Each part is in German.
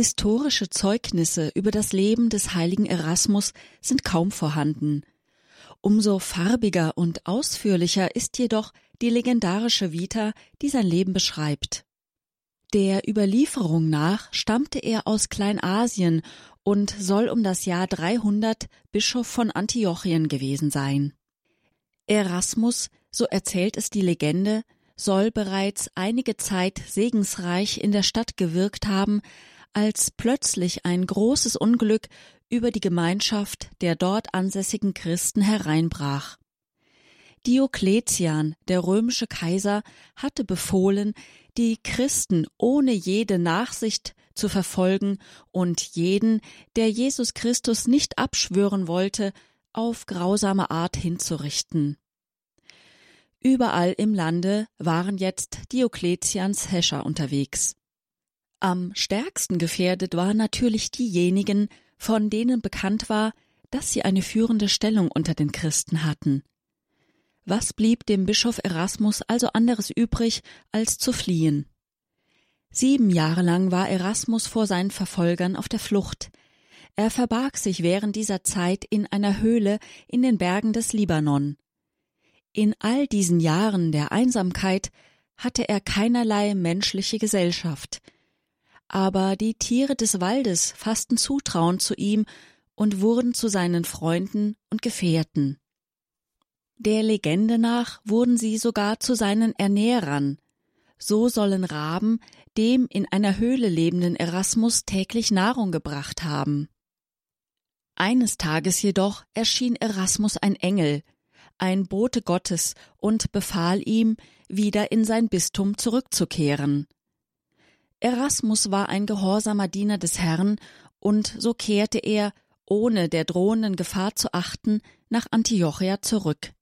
Historische Zeugnisse über das Leben des heiligen Erasmus sind kaum vorhanden. Umso farbiger und ausführlicher ist jedoch die legendarische Vita, die sein Leben beschreibt. Der Überlieferung nach stammte er aus Kleinasien und soll um das Jahr 300 Bischof von Antiochien gewesen sein. Erasmus, so erzählt es die Legende, soll bereits einige Zeit segensreich in der Stadt gewirkt haben, als plötzlich ein großes Unglück über die Gemeinschaft der dort ansässigen Christen hereinbrach. Diokletian, der römische Kaiser, hatte befohlen, die Christen ohne jede Nachsicht zu verfolgen und jeden, der Jesus Christus nicht abschwören wollte, auf grausame Art hinzurichten. Überall im Lande waren jetzt Diokletians Häscher unterwegs. Am stärksten gefährdet waren natürlich diejenigen, von denen bekannt war, dass sie eine führende Stellung unter den Christen hatten. Was blieb dem Bischof Erasmus also anderes übrig, als zu fliehen? Sieben Jahre lang war Erasmus vor seinen Verfolgern auf der Flucht. Er verbarg sich während dieser Zeit in einer Höhle in den Bergen des Libanon. In all diesen Jahren der Einsamkeit hatte er keinerlei menschliche Gesellschaft aber die Tiere des Waldes fassten Zutrauen zu ihm und wurden zu seinen Freunden und Gefährten. Der Legende nach wurden sie sogar zu seinen Ernährern. So sollen Raben dem in einer Höhle lebenden Erasmus täglich Nahrung gebracht haben. Eines Tages jedoch erschien Erasmus ein Engel, ein Bote Gottes, und befahl ihm, wieder in sein Bistum zurückzukehren. Erasmus war ein gehorsamer Diener des Herrn, und so kehrte er, ohne der drohenden Gefahr zu achten, nach Antiochia zurück.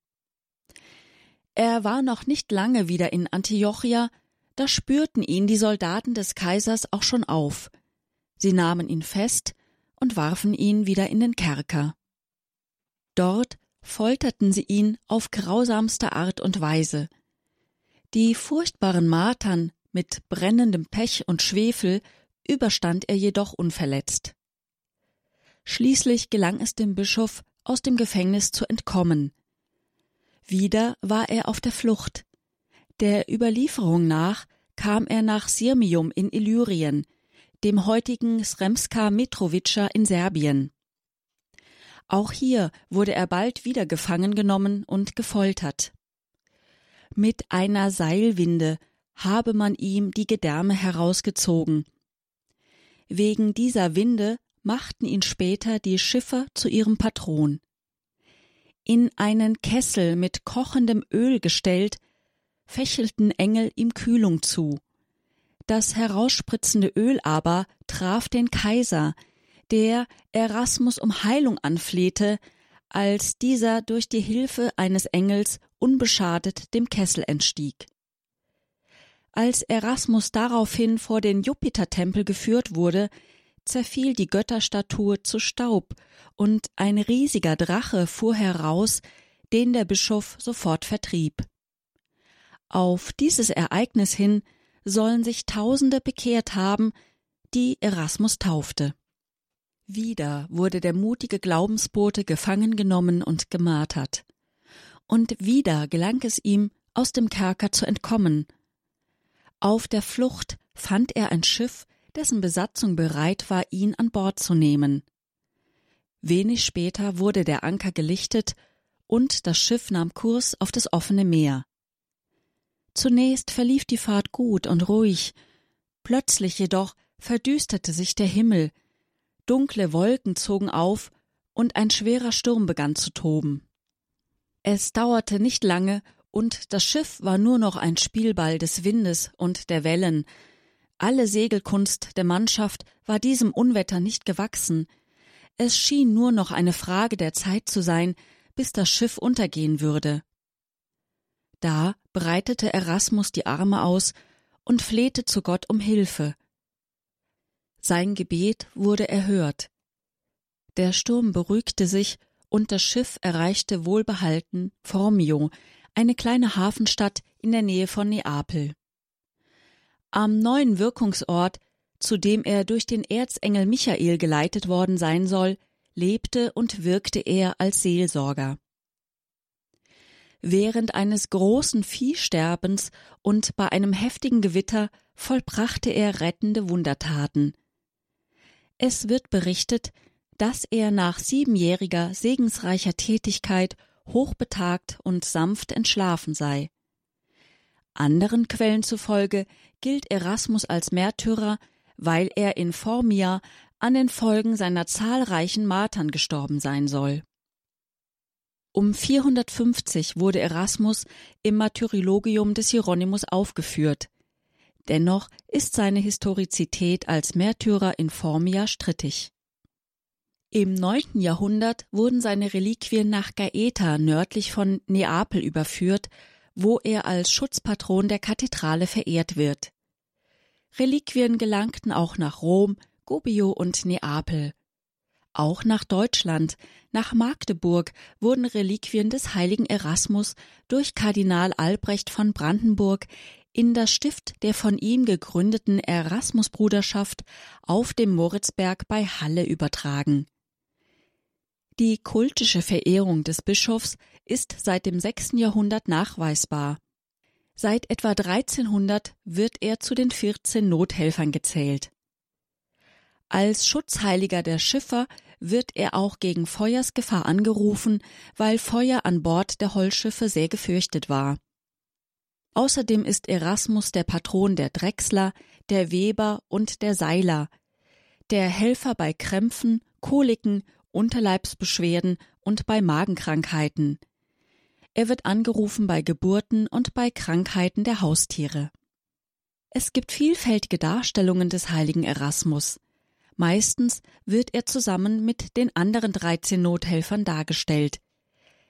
Er war noch nicht lange wieder in Antiochia, da spürten ihn die Soldaten des Kaisers auch schon auf. Sie nahmen ihn fest und warfen ihn wieder in den Kerker. Dort folterten sie ihn auf grausamste Art und Weise. Die furchtbaren Martern, mit brennendem Pech und Schwefel überstand er jedoch unverletzt. Schließlich gelang es dem Bischof, aus dem Gefängnis zu entkommen. Wieder war er auf der Flucht. Der Überlieferung nach kam er nach Sirmium in Illyrien, dem heutigen Sremska Mitrovica in Serbien. Auch hier wurde er bald wieder gefangen genommen und gefoltert. Mit einer Seilwinde habe man ihm die Gedärme herausgezogen. Wegen dieser Winde machten ihn später die Schiffer zu ihrem Patron. In einen Kessel mit kochendem Öl gestellt, fächelten Engel ihm Kühlung zu. Das herausspritzende Öl aber traf den Kaiser, der Erasmus um Heilung anflehte, als dieser durch die Hilfe eines Engels unbeschadet dem Kessel entstieg. Als Erasmus daraufhin vor den Jupitertempel geführt wurde, zerfiel die Götterstatue zu Staub, und ein riesiger Drache fuhr heraus, den der Bischof sofort vertrieb. Auf dieses Ereignis hin sollen sich Tausende bekehrt haben, die Erasmus taufte. Wieder wurde der mutige Glaubensbote gefangen genommen und gemartert. Und wieder gelang es ihm, aus dem Kerker zu entkommen, auf der Flucht fand er ein Schiff, dessen Besatzung bereit war, ihn an Bord zu nehmen. Wenig später wurde der Anker gelichtet und das Schiff nahm Kurs auf das offene Meer. Zunächst verlief die Fahrt gut und ruhig, plötzlich jedoch verdüsterte sich der Himmel, dunkle Wolken zogen auf und ein schwerer Sturm begann zu toben. Es dauerte nicht lange, und das Schiff war nur noch ein Spielball des Windes und der Wellen. Alle Segelkunst der Mannschaft war diesem Unwetter nicht gewachsen. Es schien nur noch eine Frage der Zeit zu sein, bis das Schiff untergehen würde. Da breitete Erasmus die Arme aus und flehte zu Gott um Hilfe. Sein Gebet wurde erhört. Der Sturm beruhigte sich und das Schiff erreichte wohlbehalten Formio, eine kleine Hafenstadt in der Nähe von Neapel. Am neuen Wirkungsort zu dem er durch den Erzengel Michael geleitet worden sein soll, lebte und wirkte er als Seelsorger. Während eines großen Viehsterbens und bei einem heftigen Gewitter vollbrachte er rettende Wundertaten. Es wird berichtet, dass er nach siebenjähriger segensreicher Tätigkeit hochbetagt und sanft entschlafen sei. Anderen Quellen zufolge gilt Erasmus als Märtyrer, weil er in Formia an den Folgen seiner zahlreichen Martern gestorben sein soll. Um 450 wurde Erasmus im Martyrologium des Hieronymus aufgeführt. Dennoch ist seine Historizität als Märtyrer in Formia strittig. Im neunten Jahrhundert wurden seine Reliquien nach Gaeta nördlich von Neapel überführt, wo er als Schutzpatron der Kathedrale verehrt wird. Reliquien gelangten auch nach Rom, Gubbio und Neapel. Auch nach Deutschland, nach Magdeburg wurden Reliquien des heiligen Erasmus durch Kardinal Albrecht von Brandenburg in das Stift der von ihm gegründeten Erasmusbruderschaft auf dem Moritzberg bei Halle übertragen. Die kultische Verehrung des Bischofs ist seit dem 6. Jahrhundert nachweisbar. Seit etwa 1300 wird er zu den 14 Nothelfern gezählt. Als Schutzheiliger der Schiffer wird er auch gegen Feuersgefahr angerufen, weil Feuer an Bord der Holzschiffe sehr gefürchtet war. Außerdem ist Erasmus der Patron der Drechsler, der Weber und der Seiler, der Helfer bei Krämpfen, Koliken Unterleibsbeschwerden und bei Magenkrankheiten. Er wird angerufen bei Geburten und bei Krankheiten der Haustiere. Es gibt vielfältige Darstellungen des heiligen Erasmus. Meistens wird er zusammen mit den anderen 13 Nothelfern dargestellt.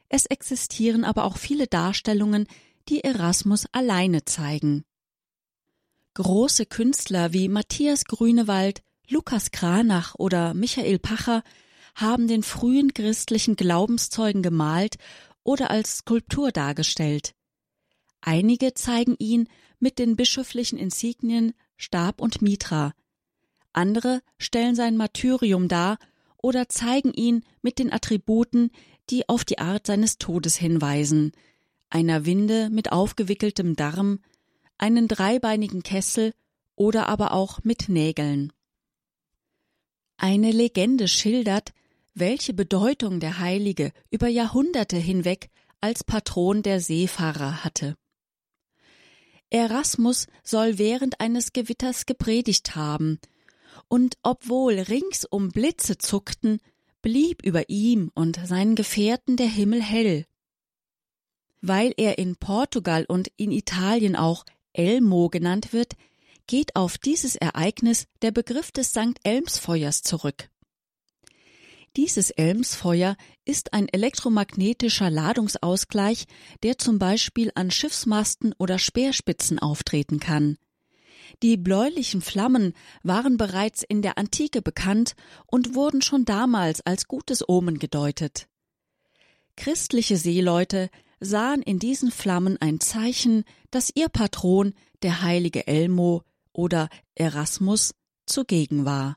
Es existieren aber auch viele Darstellungen, die Erasmus alleine zeigen. Große Künstler wie Matthias Grünewald, Lukas Kranach oder Michael Pacher haben den frühen christlichen Glaubenszeugen gemalt oder als Skulptur dargestellt. Einige zeigen ihn mit den bischöflichen Insignien Stab und Mitra. Andere stellen sein Martyrium dar oder zeigen ihn mit den Attributen, die auf die Art seines Todes hinweisen, einer Winde mit aufgewickeltem Darm, einen dreibeinigen Kessel oder aber auch mit Nägeln. Eine Legende schildert, welche Bedeutung der Heilige über Jahrhunderte hinweg als Patron der Seefahrer hatte. Erasmus soll während eines Gewitters gepredigt haben, und obwohl ringsum Blitze zuckten, blieb über ihm und seinen Gefährten der Himmel hell. Weil er in Portugal und in Italien auch Elmo genannt wird, geht auf dieses Ereignis der Begriff des St. Elmsfeuers zurück. Dieses Elmsfeuer ist ein elektromagnetischer Ladungsausgleich, der zum Beispiel an Schiffsmasten oder Speerspitzen auftreten kann. Die bläulichen Flammen waren bereits in der Antike bekannt und wurden schon damals als gutes Omen gedeutet. Christliche Seeleute sahen in diesen Flammen ein Zeichen, dass ihr Patron, der heilige Elmo oder Erasmus, zugegen war.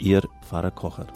Ihr Pfarrer Kocher.